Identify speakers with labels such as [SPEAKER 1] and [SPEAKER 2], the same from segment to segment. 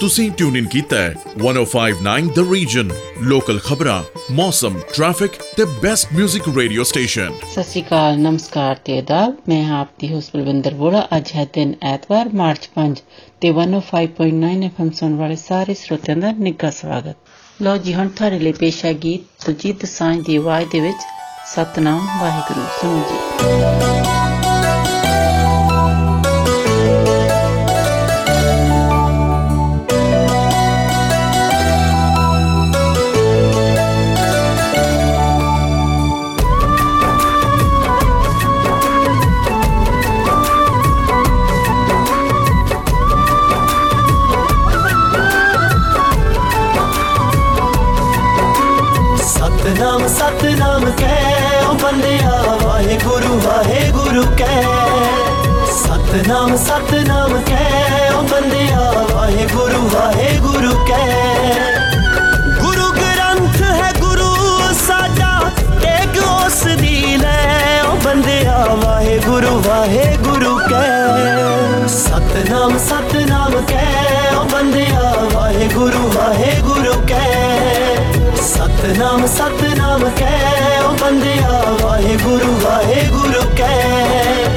[SPEAKER 1] ਤੁਸੀਂ ਟਿਊਨ ਇਨ ਕੀਤਾ ਹੈ 1059 ਦ ਰੀਜਨ ਲੋਕਲ ਖਬਰਾਂ ਮੌਸਮ ਟ੍ਰੈਫਿਕ ਤੇ ਬੈਸਟ 뮤직 ਰੇਡੀਓ ਸਟੇਸ਼ਨ
[SPEAKER 2] ਸਤਿ ਸ਼੍ਰੀ ਅਕਾਲ, ਨਮਸਕਾਰ ਤੇ ਆਦਾਬ ਮੈਂ ਹਾਂ ਆਪਦੀ ਹੋਸਟ ਬਲਵਿੰਦਰ ਵੋੜਾ। ਅੱਜ ਹੈ ਦਿਨ ਐਤਵਾਰ, ਮਾਰਚ 5 ਤੇ 105.9 ਐਫਐਮ ਸੁਣ ਵਾਲੇ ਸਾਰੇ ਸਰੋਤਿਆਂ ਦਾ ਨਿੱਘਾ ਸਵਾਗਤ। ਲਓ ਜੀ, ਹੁਣ ਤੁਹਾਡੇ ਲਈ ਪੇਸ਼ ਹੈ ਗੀਤ ਸੁਜੀਤ ਸਾਂਝ ਦੀ ਆਵਾਜ਼ ਦੇ ਵਿੱਚ। ਸਤਨਾਮ ਵਾਹਿਗੁਰੂ, ਸੁਣੋ ਜੀ।
[SPEAKER 3] सतनाम सतनाम कै। ओ बंदिया वाहे गुरु वाहे गुरु कै। गुरु ग्रंथ है, गुरु साजा। एक ओस दी ओ बंदिया वाहे गुरु वाहे गुरु कै। सतनाम सतनाम कै। ओ बंदिया वाहे गुरु वाहे गुरु कै। सतनाम सतनाम कै। ओ बंदिया वाहे गुरु वाहे गुरु कै।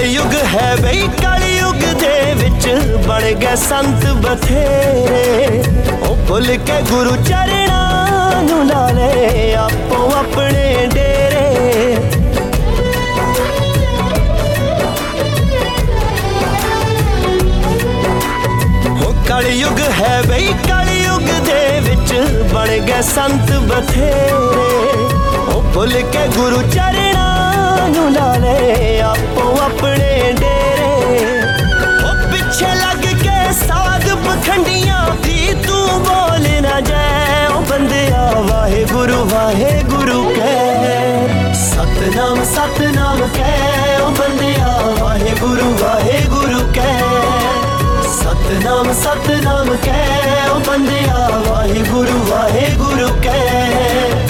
[SPEAKER 3] ਕਲਯੁਗ ਹੈ ਬਈ, ਕਲਯੁਗ ਦੇ ਵਿੱਚ ਬਣ ਗਏ ਸੰਤ ਬਥੇਰੇ। ਉਹ ਭੁੱਲ ਕੇ ਗੁਰੂ ਚਰਣਾ ਨੂੰ ਲਾ ਲੈ ਆਪੋ ਆਪਣੇ ਡੇਰੇ। ਉਹ ਕਲਯੁਗ ਹੈ ਬਈ, ਕਲਯੁਗ ਦੇ ਵਿੱਚ ਬਣ ਗਏ ਸੰਤ ਬਥੇਰੇ। ਉਹ ਭੁੱਲ ਕੇ ਗੁਰੂ ਚਰਣਾ ਨੂੰ ਲਾ ਲੈ ਆਪੋ ਆਪਣੇ ਡੇਰੇ। ਉਹ ਪਿੱਛੇ ਲੱਗ ਕੇ ਸਾਧ ਪਖੰਡੀਆਂ ਦੀ ਤੂੰ ਬੋਲ ਨਾ ਜਾਏ। ਉਹ ਬੰਦਿਆ ਵਾਹਿਗੁਰੂ ਵਾਹਿਗੁਰੂ ਕਹਿ। ਸਤਨਾਮ ਸਤਨਾਮ ਕਹਿ। ਉਹ ਬੰਦਿਆ ਵਾਹਿਗੁਰੂ ਵਾਹਿਗੁਰੂ ਕਹਿ। ਸਤਨਾਮ ਸਤਨਾਮ ਕਹਿ। ਉਹ ਬੰਦਿਆ ਵਾਹਿਗੁਰੂ ਵਾਹਿਗੁਰੂ ਕਹਿ।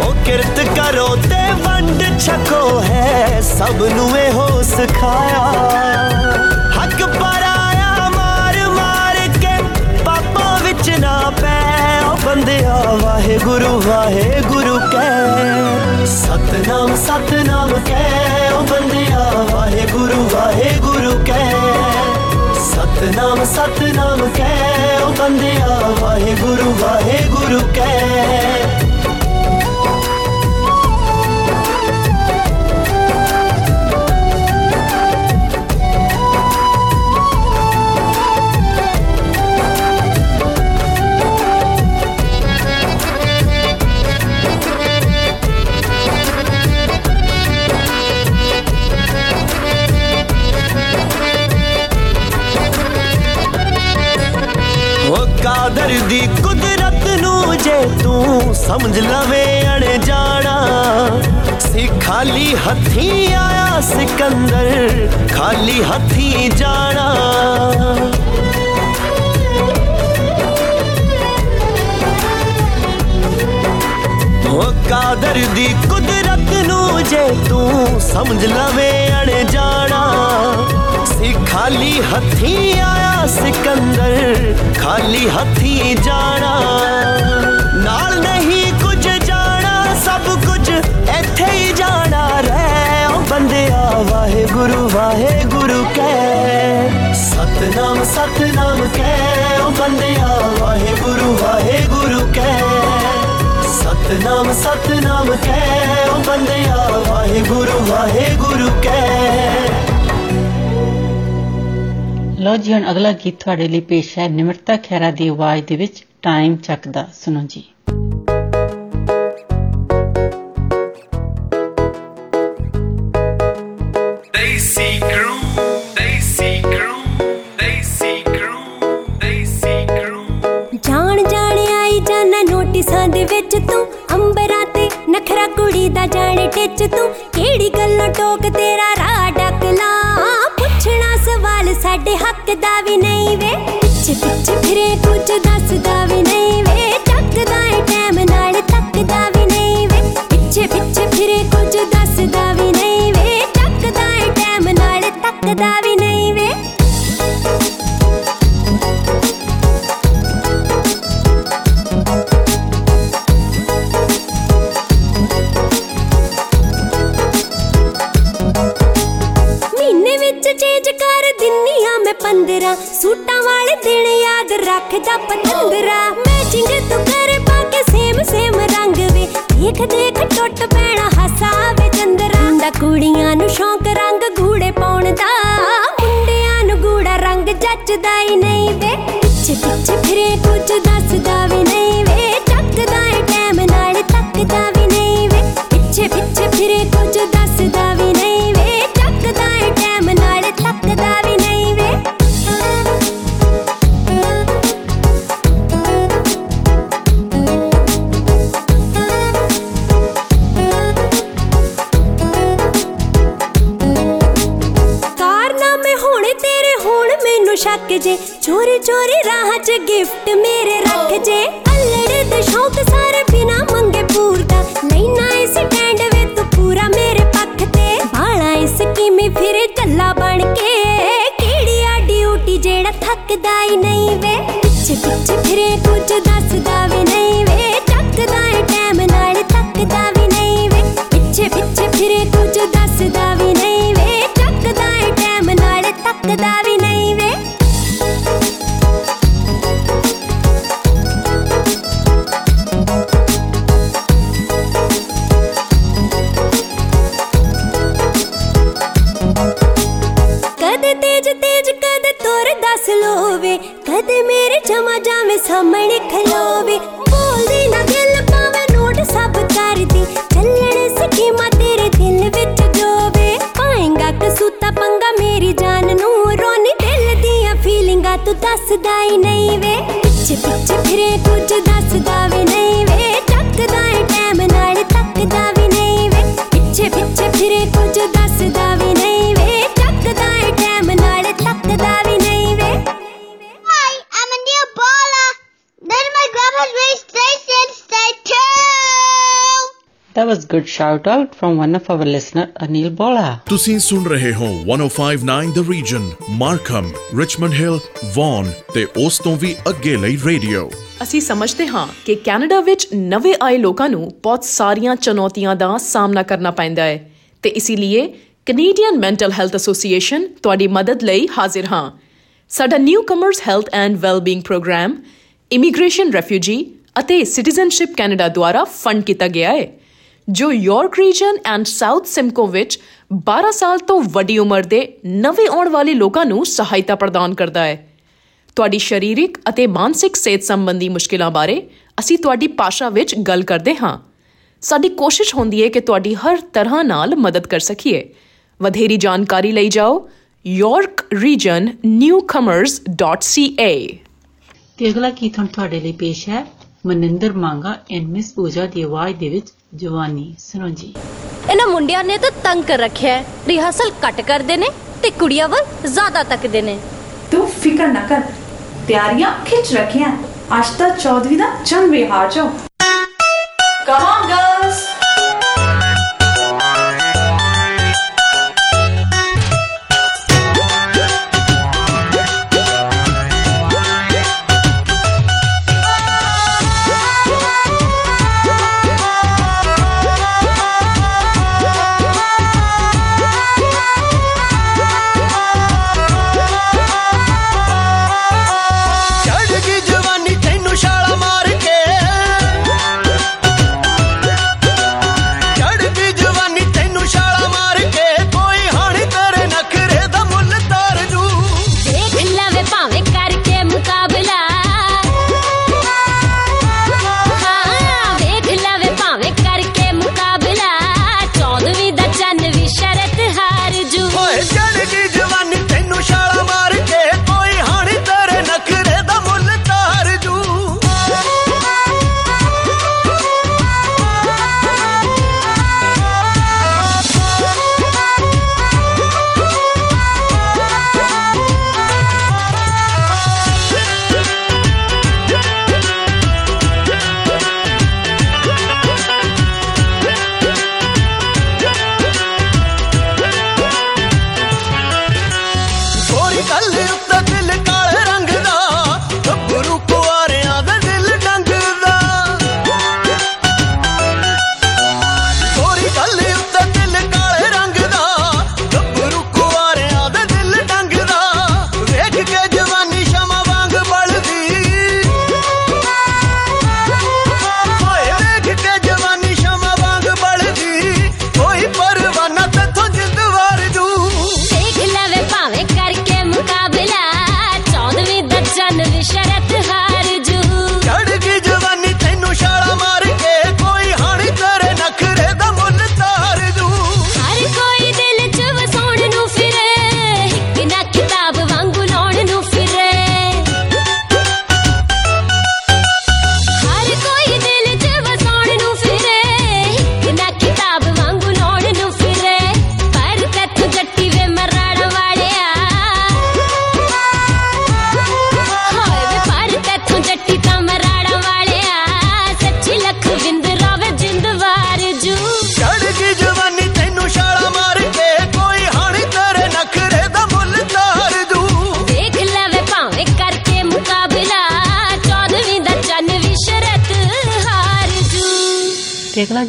[SPEAKER 3] ਉਹ ਕਿਰਤ ਕਰੋ ਤੇ ਵੰਡ ਛਕੋ ਹੈ ਸਭ ਨੂੰ ਇਹੋ ਸਿਖਾਇਆ ਹੱਕ ਪਰਾਇਆ ਮਾਰ ਮਾਰ ਕੇ ਪਾਪਾਂ ਵਿੱਚ ਨਾ ਪੈ ਉਹ ਬੰਦਿਆ ਵਾਹਿਗੁਰੂ ਵਾਹਿਗੁਰੂ ਕਹਿ ਸਤਨਾਮ ਸਤਨਾਮ ਕਹਿ ਉਹ ਬੰਦਿਆ ਵਾਹਿਗੁਰੂ ਵਾਹਿਗੁਰੂ ਕਹਿ ਸਤਨਾਮ ਸਤਨਾਮ ਕਹਿ ਉਹ ਬੰਦਿਆ ਵਾਹਿਗੁਰੂ ਵਾਹਿਗੁਰੂ ਕਹਿ ਉਹ ਕਾਦਰ ਦੀ ਕੁਦਰਤ ਨੂੰ ਜੇ ਤੂੰ ਸਮਝ ਲਵੇ ਅਣ ਜਾਣਾ ਸੀ ਖਾਲੀ ਹੱਥੀਂ ਆਇਆ ਸਿਕੰਦਰ ਖਾਲੀ ਹੱਥੀਂ ਜਾਣਾ ਉਹ ਕਾਦਰ ਦੀ ਕੁਦਰਤ जे तू, समझ लवे अड़े जाना। सी खाली हथी आया सिकंदर, खाली हथी जाना। नाल नहीं कुछ जाना, सब कुछ इथे ही जाना। रे बंदिया वाहे
[SPEAKER 4] गुरु वाहे गुरु कह। सतनाम सतनाम कह बंदिया वाहे गुरु वाहे गुरु कह। ਸਤਨਾਮ ਸਤਨਾਮ ਕਹਿ ਉਹ ਬੰਦਿਆ, ਵਾਹਿਗੁਰੂ ਵਾਹਿਗੁਰੂ ਕਹਿ
[SPEAKER 2] ਲੋ ਜੀ, ਹੁਣ ਅਗਲਾ ਗੀਤ ਤੁਹਾਡੇ ਲਈ ਪੇਸ਼ ਹੈ, ਨਿਮਰਤਾ ਖੈਰਾ ਦੀ ਆਵਾਜ਼ ਦੇ ਵਿੱਚ ਟਾਈਮ ਚੱਕਦਾ। ਸੁਣੋ ਜੀ।
[SPEAKER 5] ਨੋਟਿਸਾਂ ਦੇ ਵਿੱਚ ਤੂੰ, ਅੰਬਰਾਂ ਤੇ ਨਖਰਾ ਕੁੜੀ ਦਾ ਜਾਣੇ ਟਿੱਚ ਤੂੰ। ਕਿਹੜੀ ਗੱਲੋਂ ਟੋਕ ਤੇਰਾ ਰਾਹ ਡਕਲਾ ਪੁੱਛਣਾ ਸਵਾਲ ਸਾਡੇ ਹੱਕ ਦਾ ਵੀ ਨਹੀਂ ਵੇ। ਪਿੱਛੇ ਪਿੱਛੇ ਫਿਰੇ ਕੁਝ
[SPEAKER 2] good shout out from one of our listener Anil Bola.
[SPEAKER 1] ਤੁਸੀਂ ਸੁਣ ਰਹੇ ਹੋ 1059 the region Markham Richmond Hill Vaughan ਤੇ ਉਸ ਤੋਂ ਵੀ ਅੱਗੇ ਲਈ ਰੇਡੀਓ
[SPEAKER 6] ਅਸੀਂ ਸਮਝਦੇ ਹਾਂ ਕਿ ਕੈਨੇਡਾ ਵਿੱਚ ਨਵੇਂ ਆਏ ਲੋਕਾਂ ਨੂੰ ਬਹੁਤ ਸਾਰੀਆਂ ਚੁਣੌਤੀਆਂ ਦਾ ਸਾਹਮਣਾ ਕਰਨਾ ਪੈਂਦਾ ਹੈ ਤੇ ਇਸੇ ਲਈ ਕੈਨੇਡੀਅਨ ਮੈਂਟਲ ਹੈਲਥ ਐਸੋਸੀਏਸ਼ਨ ਤੁਹਾਡੀ ਮਦਦ ਲਈ ਹਾਜ਼ਰ ਹਾਂ। ਸਾਡਾ newcomers health and wellbeing programme immigration refugee ਅਤੇ ਸਿਟੀਜ਼ਨਸ਼ਿਪ ਕੈਨੇਡਾ ਦੁਆਰਾ ਫੰਡ ਕੀਤਾ ਗਿਆ ਹੈ। ਜੋ York Region and South Simcoe ਵਿੱਚ 12 ਸਾਲ ਤੋਂ ਵੱਡੀ ਉਮਰ ਦੇ ਨਵੇਂ ਆਉਣ ਵਾਲੇ ਲੋਕਾਂ ਨੂੰ ਸਹਾਇਤਾ ਪ੍ਰਦਾਨ ਕਰਦਾ ਹੈ। ਤੁਹਾਡੀ ਸਰੀਰਕ ਅਤੇ ਮਾਨਸਿਕ ਸਿਹਤ ਸੰਬੰਧੀ ਮੁਸ਼ਕਿਲਾਂ ਬਾਰੇ ਅਸੀਂ ਤੁਹਾਡੀ ਭਾਸ਼ਾ ਵਿੱਚ ਗੱਲ ਕਰਦੇ ਹਾਂ। ਸਾਡੀ ਕੋਸ਼ਿਸ਼ ਹੁੰਦੀ ਹੈ ਕਿ ਤੁਹਾਡੀ ਹਰ ਤਰ੍ਹਾਂ ਨਾਲ ਮਦਦ ਕਰ ਸਕੀਏ। ਵਧੇਰੀ ਜਾਣਕਾਰੀ ਲਈ ਜਾਓ yorkregionnewcomers.ca
[SPEAKER 2] ਤੇ ਅਗਲਾ ਗੀਤ ਹੁਣ ਤੁਹਾਡੇ ਲਈ ਪੇਸ਼ ਹੈ। ਮਨਿੰਦਰ ਮੰਗਾ ਐਂਡ ਮਿਸ ਪੂਜਾ ਦੀ ਆਵਾਜ਼ ਦੇ ਵਿੱਚ ਜਵਾਨੀ ਸੁਣੋ ਜੀ।
[SPEAKER 7] ਇਹਨਾਂ ਮੁੰਡਿਆਂ ਨੇ ਤਾਂ ਤੰਗ ਕਰ ਰੱਖਿਆ ਹੈ। ਰਿਹਰਸਲ ਘੱਟ ਕਰਦੇ ਨੇ ਤੇ ਕੁੜੀਆਂ ਵੱਲ ਜ਼ਿਆਦਾ ਤੱਕਦੇ ਨੇ।
[SPEAKER 8] ਤੂੰ ਫਿਕਰ ਨਾ ਕਰ। ਤਿਆਰੀਆਂ ਖਿੱਚ ਰੱਖੀਆਂ। ਅੱਜ ਤਾਂ ਚੌਧਰੀ ਦਾ ਜਨਮ ਵਿਹਾਰ ਜੋ ਕਮ ਔਨ ਗਰਲਸ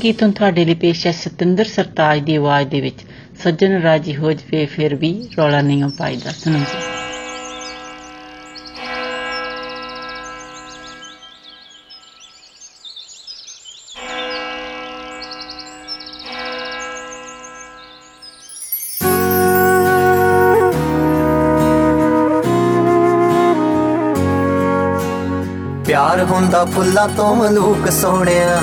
[SPEAKER 2] ਗੀਤ ਹੁਣ ਤੁਹਾਡੇ ਲਈ ਪੇਸ਼ ਹੈ ਸਤਿੰਦਰ ਸਰਤਾਜ ਦੀ ਆਵਾਜ਼ ਦੇ ਵਿੱਚ। ਸੱਜਣ ਰਾਜੀ ਹੋ ਜਵੇ, ਫਿਰ ਵੀ ਰੌਲਾ ਨਹੀਂ ਪਾਈਦਾ। ਸੁਣੋ ਜੀ।
[SPEAKER 4] ਪਿਆਰ ਹੁੰਦਾ ਫੁੱਲਾਂ ਤੋਂ ਮਲੂਕ ਸੋਹਣਿਆ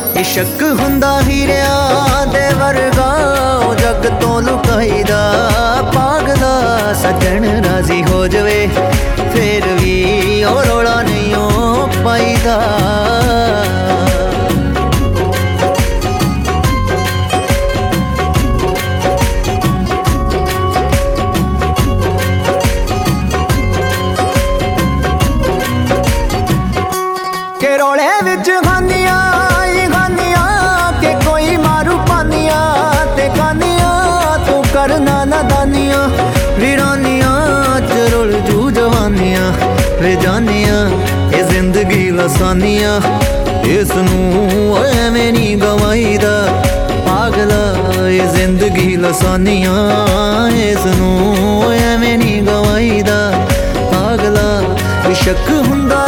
[SPEAKER 4] ਇਸ਼ਕ ਹੁੰਦਾ ਹੀਰਿਆਂ ਦੇ ਵਰਗਾ, ਉਹ ਜੱਗ ਤੋਂ ਲੁਕਾਈਦਾ ਪਾਗਲਾ ਸੱਜਣ ਰਾਜ਼ੀ ਹੋ ਜਵੇ, ਫੇਰ ਵੀ ਉਹ ਰੋਲਾ ਨਹੀਂ ਉਹ ਪਾਈਦਾ। ਜ਼ਿੰਦਗੀ ਲਸਾਨੀਆਂ ਇਸ ਨੂੰ ਐਵੇਂ ਨਹੀਂ ਗਵਾਈਦਾ। ਪਾਗਲਾ ਇਹ ਜ਼ਿੰਦਗੀ ਲਸਾਨੀਆਂ ਇਸ ਨੂੰ ਐਵੇਂ ਨਹੀਂ ਗਵਾਈਦਾ। ਪਾਗਲਾ ਸ਼ੱਕ ਹੁੰਦਾ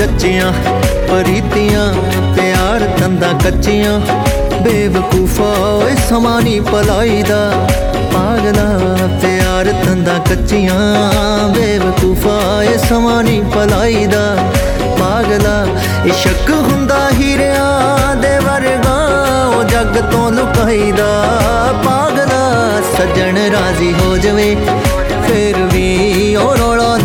[SPEAKER 4] ਜੱਚੀਆਂ, ਪ੍ਰੀਤੀਆਂ, ਪਿਆਰ ਤੰਦਾ ਕੱਚੀਆਂ, ਬੇਵਕੂਫਾ ਓਏ ਸਮਾਂ ਨੀ ਭਲਾਈ ਦਾ ਪਾਗਲਾ, ਪਿਆਰ ਤੰਦਾ ਕੱਚੀਆਂ, ਬੇਵਕੂਫਾ ਏ ਸਮਾਂ ਨੀ ਭਲਾਈ ਦਾ ਪਾਗਲਾ, ਇਸ਼ਕ ਹੁੰਦਾ ਹੀਰਿਆਂ ਦੇ ਵਰਗਾ, ਉਹ ਜੱਗ ਤੋਂ ਲੁਕਾਈਦਾ। ਪਾਗਲਾ, ਸੱਜਣ ਰਾਜ਼ੀ ਹੋ ਜਵੇ, ਫਿਰ ਵੀ ਉਹ ਰੋਲਾ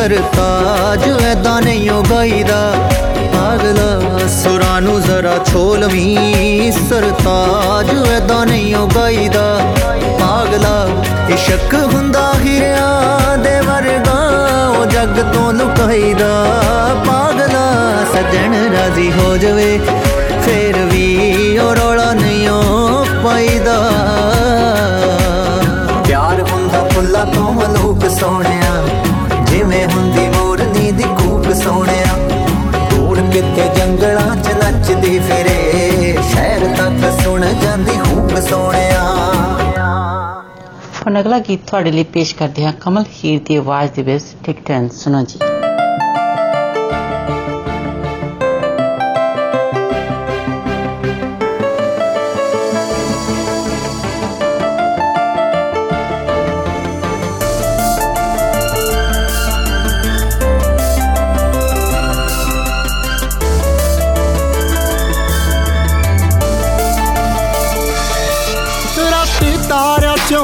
[SPEAKER 4] ਸਰਤਾਜ ਐਦਾਂ ਨਹੀਂ ਉਹ ਗਾਈਦਾ। ਪਾਗਲਾ ਸੁਰਾਂ ਨੂੰ ਜ਼ਰਾ ਛੋਲਵੀਂ ਸਰਤਾਜ ਐਦਾਂ ਨਹੀਂ ਉਹ ਗਾਈਦਾ। ਪਾਗਲਾ ਇਸ਼ਕ ਹੁੰਦਾ ਹੀਰਿਆਂ ਦੇ ਵਰਗਾ ਉਹ ਜੱਗ ਤੋਂ ਲੁਕਾਈਦਾ। ਪਾਗਲਾ ਸੱਜਣ ਰਾਜ਼ੀ ਹੋ ਜਵੇ, ਫੇਰ ਵੀ ਉਹ ਰੋਲਾ ਨਹੀਂ ਉਹ ਪਾਈਦਾ। ਪਿਆਰ ਹੁੰਦਾ ਫੁੱਲਾਂ ਤੋਂ ਮਲੂਕ ਸੋਹਣਿਆ ਸੋਹਣਿਆ। ਦੂਰ ਕਿਤੇ ਜੰਗਲਾਂ 'ਚ ਨੱਚਦੀ ਫਿਰੇ। ਸ਼ਹਿਰ ਤੱਕ ਸੁਣ ਜਾਂਦੀ ਹੂਕ ਸੋਹਣਿਆ।
[SPEAKER 2] ਹੁਣ ਅਗਲਾ ਗੀਤ ਤੁਹਾਡੇ ਲਈ ਪੇਸ਼ ਕਰਦੇ ਹਾਂ ਕਮਲ ਹੀਰ ਦੀ ਆਵਾਜ਼ ਦੇ ਵਿੱਚ ਟਿਕ ਟੈਨ, ਸੁਣੋ ਜੀ।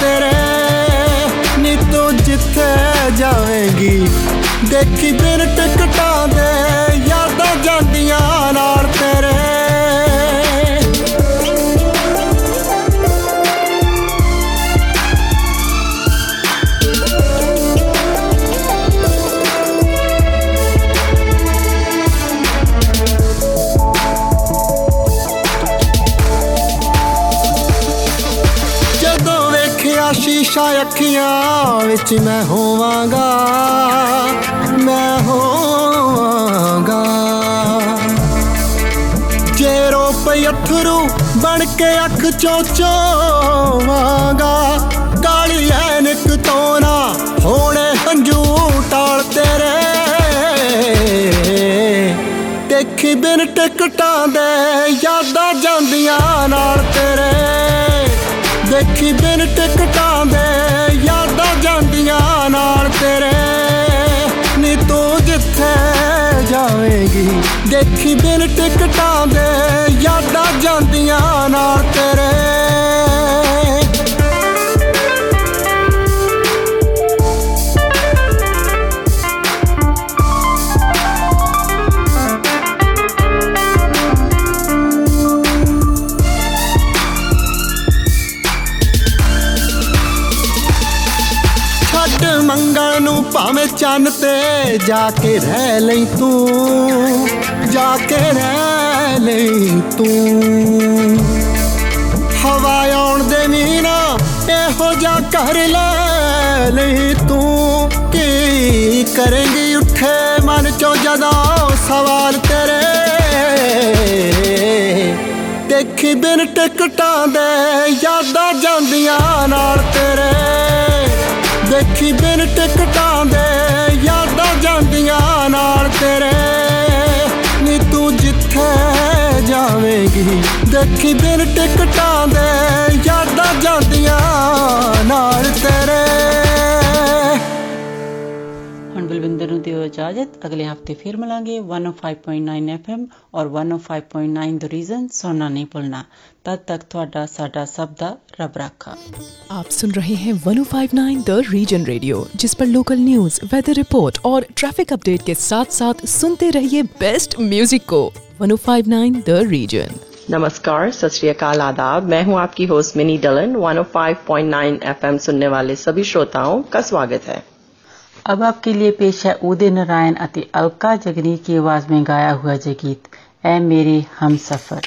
[SPEAKER 9] ਤੇਰੇ ਨੀ ਤੂੰ ਜਿੱਥੇ ਜਾਵੇਂਗੀ। ਦੇਖੀ ਦਿਨ ਟਿਕਟਾਂ ਦੇ। ਅੱਖੀਆਂ ਵਿੱਚ ਮੈਂ ਹੋਵਾਂਗਾ ਮੈਂ ਹੋਵਾਂਗਾ। ਜੇ ਰੋ ਪਈ ਅਥਰੂ ਬਣ ਕੇ ਅੱਖ ਚੋਂ ਚੋਵਾਂਗਾ ਜਾਵੇਂਗੀ ਦੇਖੀ ਬਿਨ ਟਿਕਟਾਂ ਦੇ, ਯਾਦਾਂ ਜਾਂਦੀਆਂ ਨਾਲ ਤੇਰੇ। ਛੱਡ ਮੰਗਲ ਨੂੰ ਭਾਵੇਂ ਚੰਨ ਤੇ ਜਾ ਕੇ ਰਹਿ ਲਈ ਤੂੰ। ਜਾ ਕੇ ਰਹਿ ਲਈ ਤੂੰ। ਹਵਾ ਆਉਣ ਦੇ ਮੀਨਾ ਇਹੋ ਜਾ ਕਰ ਲੈ ਲਈ ਤੂੰ। ਕੀ ਕਰੇਂਗੀ ਉੱਠੇ ਮਨ ਚੋਂ ਜਦੋਂ ਸਵਾਲ ਤੇਰੇ। ਦੇਖੀ ਬਿਨ ਟਿਕਟਾਂ ਦੇ ਯਾਦਾਂ ਜਾਂਦੀਆਂ ਨਾਲ ਤੇਰੇ। ਦੇਖੀ ਬਿਨ ਟਿਕਟਾਂ ਦੇ ਯਾਦਾਂ ਜਾਂਦੀਆਂ ਨਾਲ ਤੇਰੇ। ਜਾਵੇਂਗੀ ਦੇਖੀ ਬਿਨ ਟਿਕਟਾਂ ਦੇ ਯਾਦਾਂ ਜਾਂਦੀਆਂ ਨਾਲ ਤੇਰੇ
[SPEAKER 2] ਹੁਣ ਬਲਵਿੰਦਰ ਨੂੰ ਦਿਓ ਇਜਾਜ਼ਤ ਅਗਲੇ ਹਫਤੇ ਫਿਰ ਮਿਲਾਂਗੇ 105.9 FM ਔਰ 105.9 ਦ ਰੀਜ਼ਨ ਸੁਣਨਾ ਨਹੀਂ ਭੁੱਲਣਾ ਤਦ ਤੱਕ ਤੁਹਾਡਾ ਸਾਡਾ ਸਭ ਦਾ ਰੱਬ ਰਾਖਾ
[SPEAKER 6] आप सुन रहे हैं 1059 द रीजन रेडियो जिस पर लोकल न्यूज वेदर रिपोर्ट और ट्रैफिक अपडेट के साथ साथ सुनते रहिए बेस्ट म्यूजिक को 1059 द रीजन
[SPEAKER 10] नमस्कार सत श्री आदाब। मैं हूँ आपकी होस्ट मिनी डलन। 105.9 एफएम सुनने वाले सभी श्रोताओं का स्वागत है।
[SPEAKER 2] अब आपके लिए पेश है उदय नारायण अति अलका जगनी की आवाज़ में गाया हुआ जय गीत ए मेरे हम सफ़र।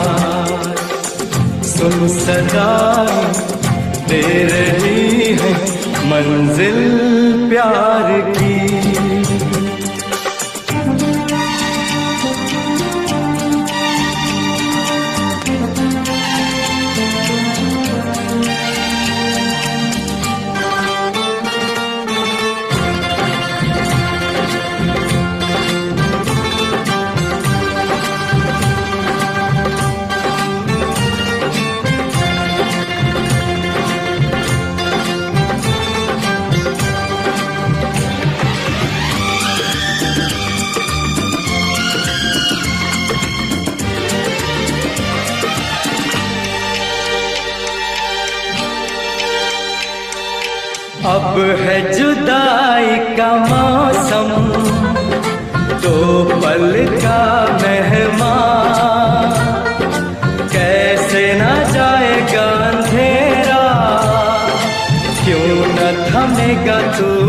[SPEAKER 9] सुन सदा दे रही है मंजिल प्यार की। अब है जुदाई का मौसम,
[SPEAKER 11] दो पल का मेहमान। कैसे न जाएगा अंधेरा, क्यों न थमेगा तूफ़ान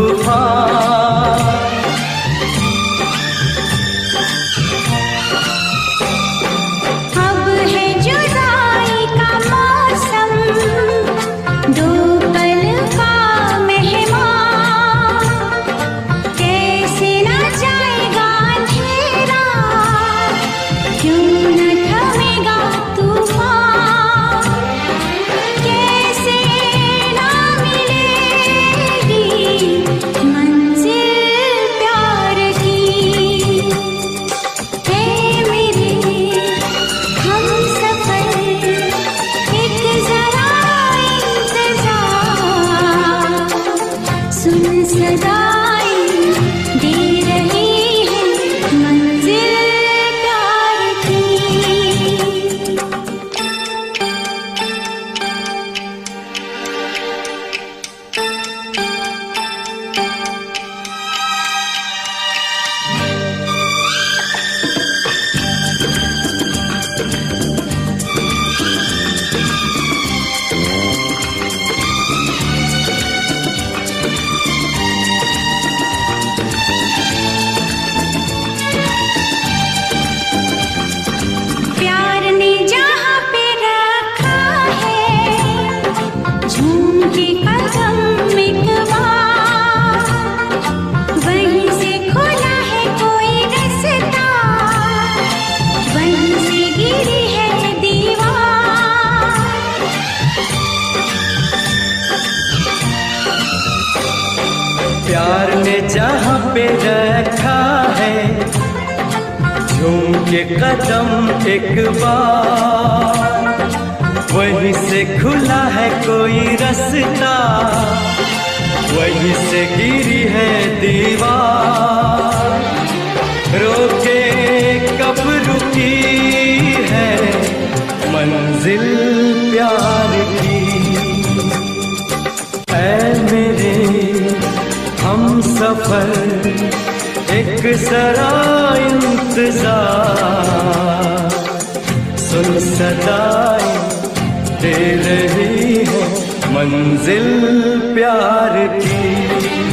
[SPEAKER 12] के कदम एक बार। वहीं से खुला है कोई रास्ता। वहीं से गिरी है दीवार।
[SPEAKER 11] रोके कब रुकी है मंजिल प्यार की। ऐ मेरे, हम सफ़र एक जरा इंतज़ार। सुन सदाई दे रही है मंजिल प्यार की।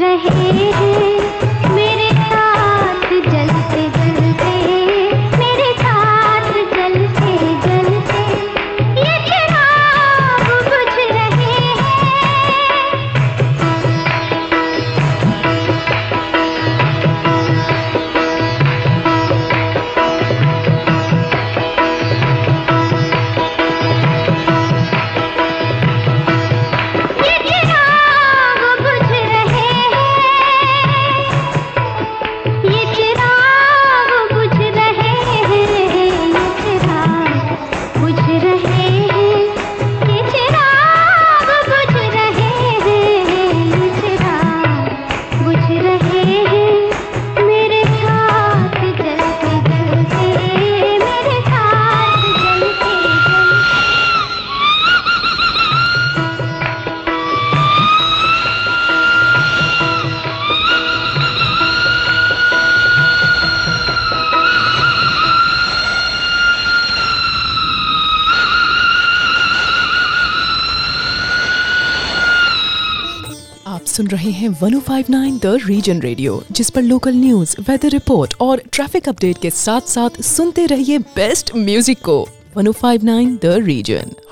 [SPEAKER 12] रहे हैं
[SPEAKER 6] 1059 द रीजन रेडियो जिस पर लोकल न्यूज़ वेदर रिपोर्ट और ट्रैफ़िक अपडेट के साथ साथ सुनते रहिए बेस्ट म्यूज़िक को। 1059 द रीजन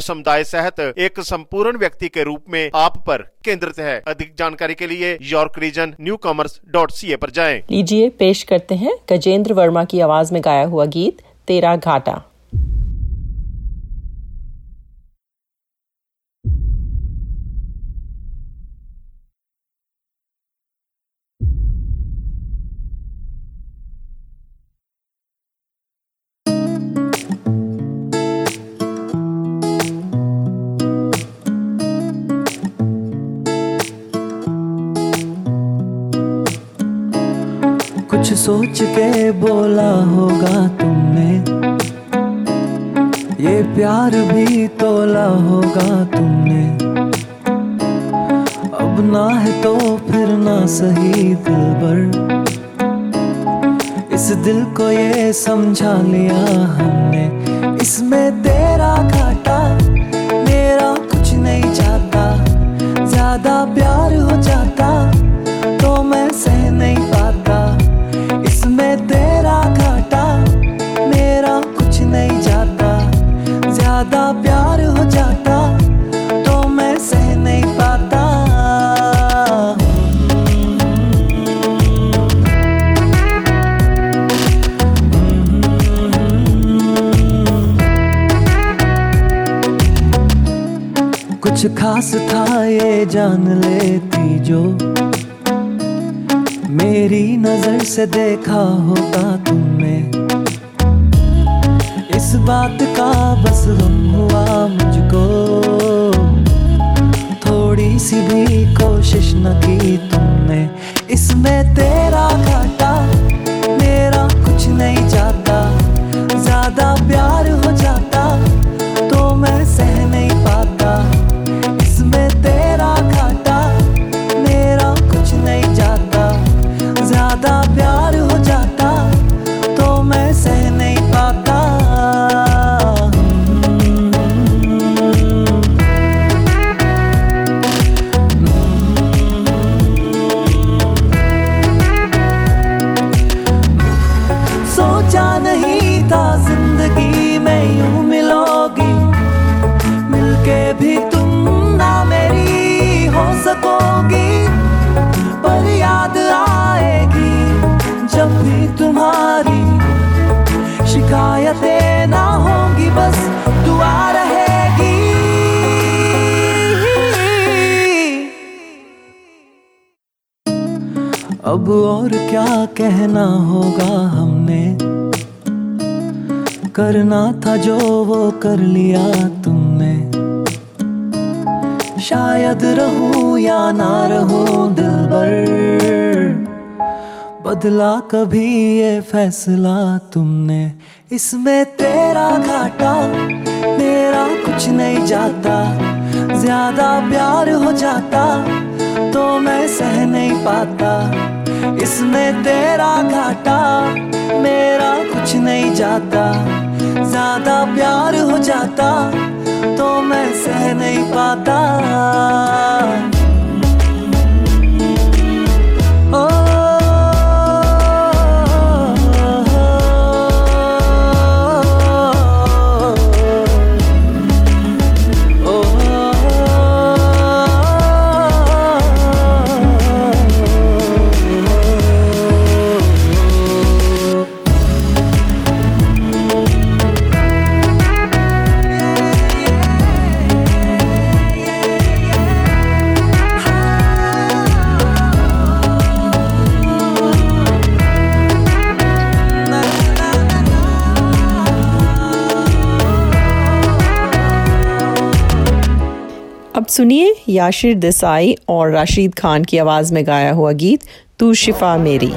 [SPEAKER 13] समुदाय सहित एक संपूर्ण व्यक्ति के रूप में आप पर केंद्रित है। अधिक जानकारी के लिए York Region newcomers dot C A पर जाए।
[SPEAKER 14] लीजिए, पेश करते हैं गजेंद्र वर्मा की आवाज़ में गाया हुआ गीत, तेरा घाटा।
[SPEAKER 15] कुछ सोच के बोला होगा तुमने। ये प्यार भी तोला होगा तुमने। अब ना है तो फिर ना सही दिल भर इस दिल को ये समझा लिया हमने। इसमें तेरा घाटा, मेरा कुछ नहीं जाता ज़्यादा प्यार हो जाता तो मैं सह नहीं पाता कुछ खास था ये जान लेती जो मेरी नज़र से देखा होगा तुमने। इस बात का बस गम हुआ मुझको। थोड़ी सी भी कोशिश न की तुमने। इसमें तेरा घाटा अब और क्या कहना होगा हमने? करना था जो वो कर लिया तुमने। शायद रहूँ
[SPEAKER 16] या ना रहूँ दिल भर, बदला कभी ये फैसला तुमने। इसमें तेरा घाटा, मेरा कुछ नहीं जाता। ज़्यादा प्यार हो जाता तो मैं सह नहीं पाता। इसमें तेरा घाटा, मेरा कुछ नहीं जाता। ज़्यादा प्यार हो जाता तो मैं सह नहीं पाता।
[SPEAKER 14] सुनिए याशिर देसाई और राशिद खान की आवाज़ में गाया हुआ गीत, तू शिफा मेरी।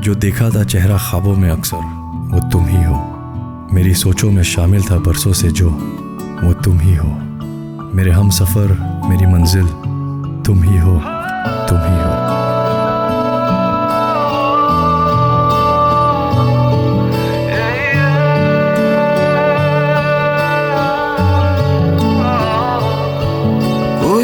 [SPEAKER 17] जो देखा था चेहरा ख्वाबों में अक्सर, वो तुम ही हो। मेरी सोचों में शामिल था बरसों से जो, वो तुम ही हो। मेरे हम सफ़र, मेरी मंजिल, तुम ही हो, तुम ही हो।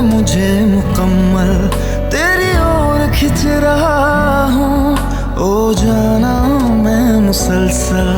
[SPEAKER 16] मुझे मुकम्मल तेरी ओर खिंच रहा हूँ। ओ जाना मैं मुसलसल।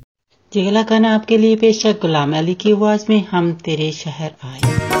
[SPEAKER 2] ये खाना आपके लिए पेश गुलाम अली की आवाज़ में हम तेरे शहर आए।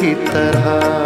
[SPEAKER 18] की तरह।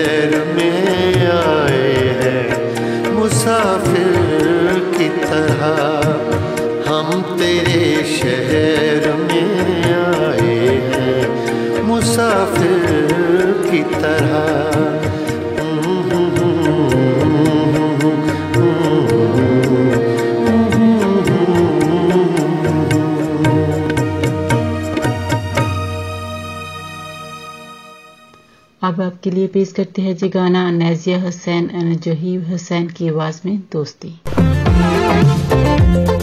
[SPEAKER 18] तरह हम तेरे शहर में आए हैं, मुसाफिर की तरह।
[SPEAKER 2] अब आपके लिए पेश करते हैं जी गाना नैजिया हुसैन और जहीब हुसैन की आवाज़ में दोस्ती।
[SPEAKER 19] Thank you.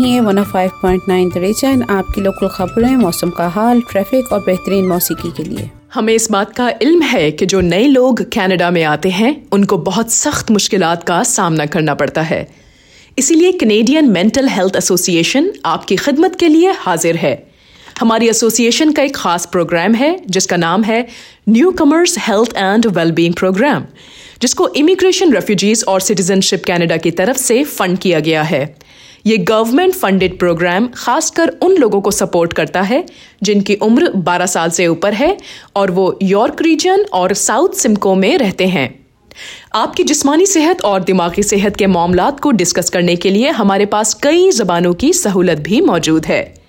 [SPEAKER 20] सुनते रहिए 105.9 द रीजन आपकी लोकल खबरें, मौसम का हाल ट्रैफ़िक और बेहतरीन मौसीकी के लिए।
[SPEAKER 6] हमें इस बात का इल्म है कि जो नए लोग कनाडा में आते हैं, उनको बहुत सख्त मुश्किलात का सामना करना पड़ता है। इसीलिए कनेडियन मेंटल हेल्थ एसोसिएशन आपकी खिदमत के लिए हाजिर है। हमारी एसोसिएशन का एक खास प्रोग्राम है, जिसका नाम है newcomers health and wellbeing programme जिसको इमिग्रेशन रेफ्यूजीज और सिटीजनशिप कनाडा की तरफ़ से फंड किया गया है। ये गवर्नमेंट फंडेड प्रोग्राम खासकर उन लोगों को सपोर्ट करता है, जिनकी उम्र 12 साल से ऊपर है और वो यॉर्क रीजन और साउथ सिमको में रहते हैं। आपकी जिस्मानी सेहत और दिमागी सेहत के मामला को डिस्कस करने के लिए हमारे पास कई जबानों की सहूलत भी मौजूद है।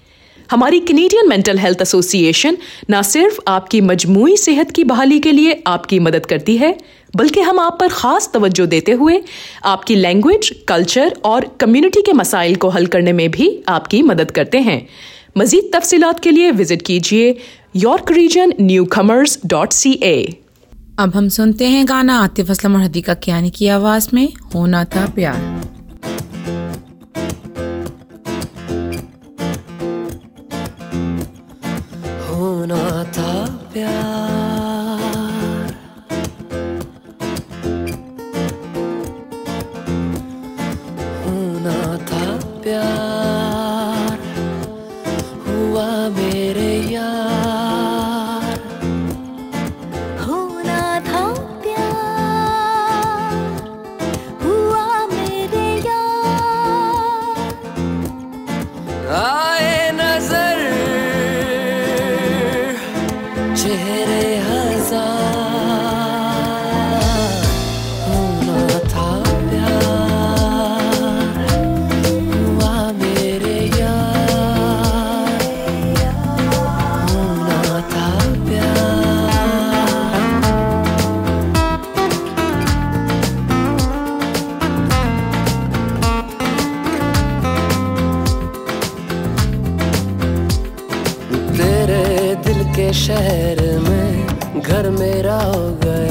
[SPEAKER 6] हमारी कैनेडियन मेंटल हेल्थ एसोसिएशन न सिर्फ़ आपकी मजमू सेहत की बहाली के लिए आपकी मदद करती है, बल्कि हम आप पर खास तवज्जो देते हुए आपकी लैंग्वेज कल्चर और कम्युनिटी के मसाइल को हल करने में भी आपकी मदद करते हैं। मजीद तफसीलात के लिए विज़िट कीजिए York Region newcomers dot C A
[SPEAKER 21] अब हम सुनते हैं गाना आतिफ असलम और हदीका कियानी की आवाज़ में, होना था प्यार।
[SPEAKER 22] शहर में घर मेरा हो गया।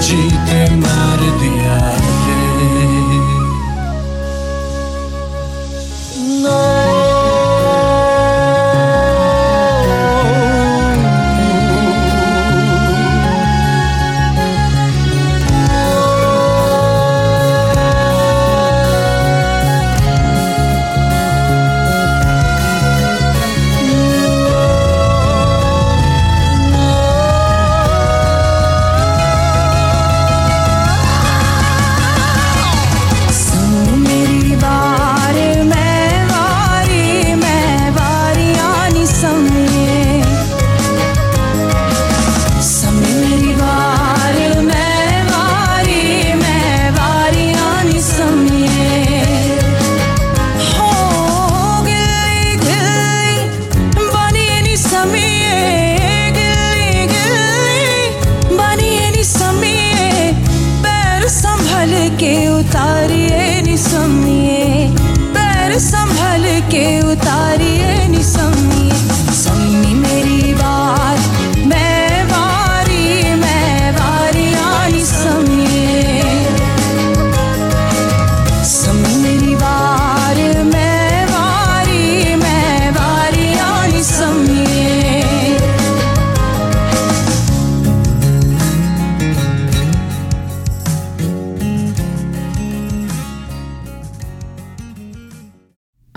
[SPEAKER 22] gite mare di aria. No.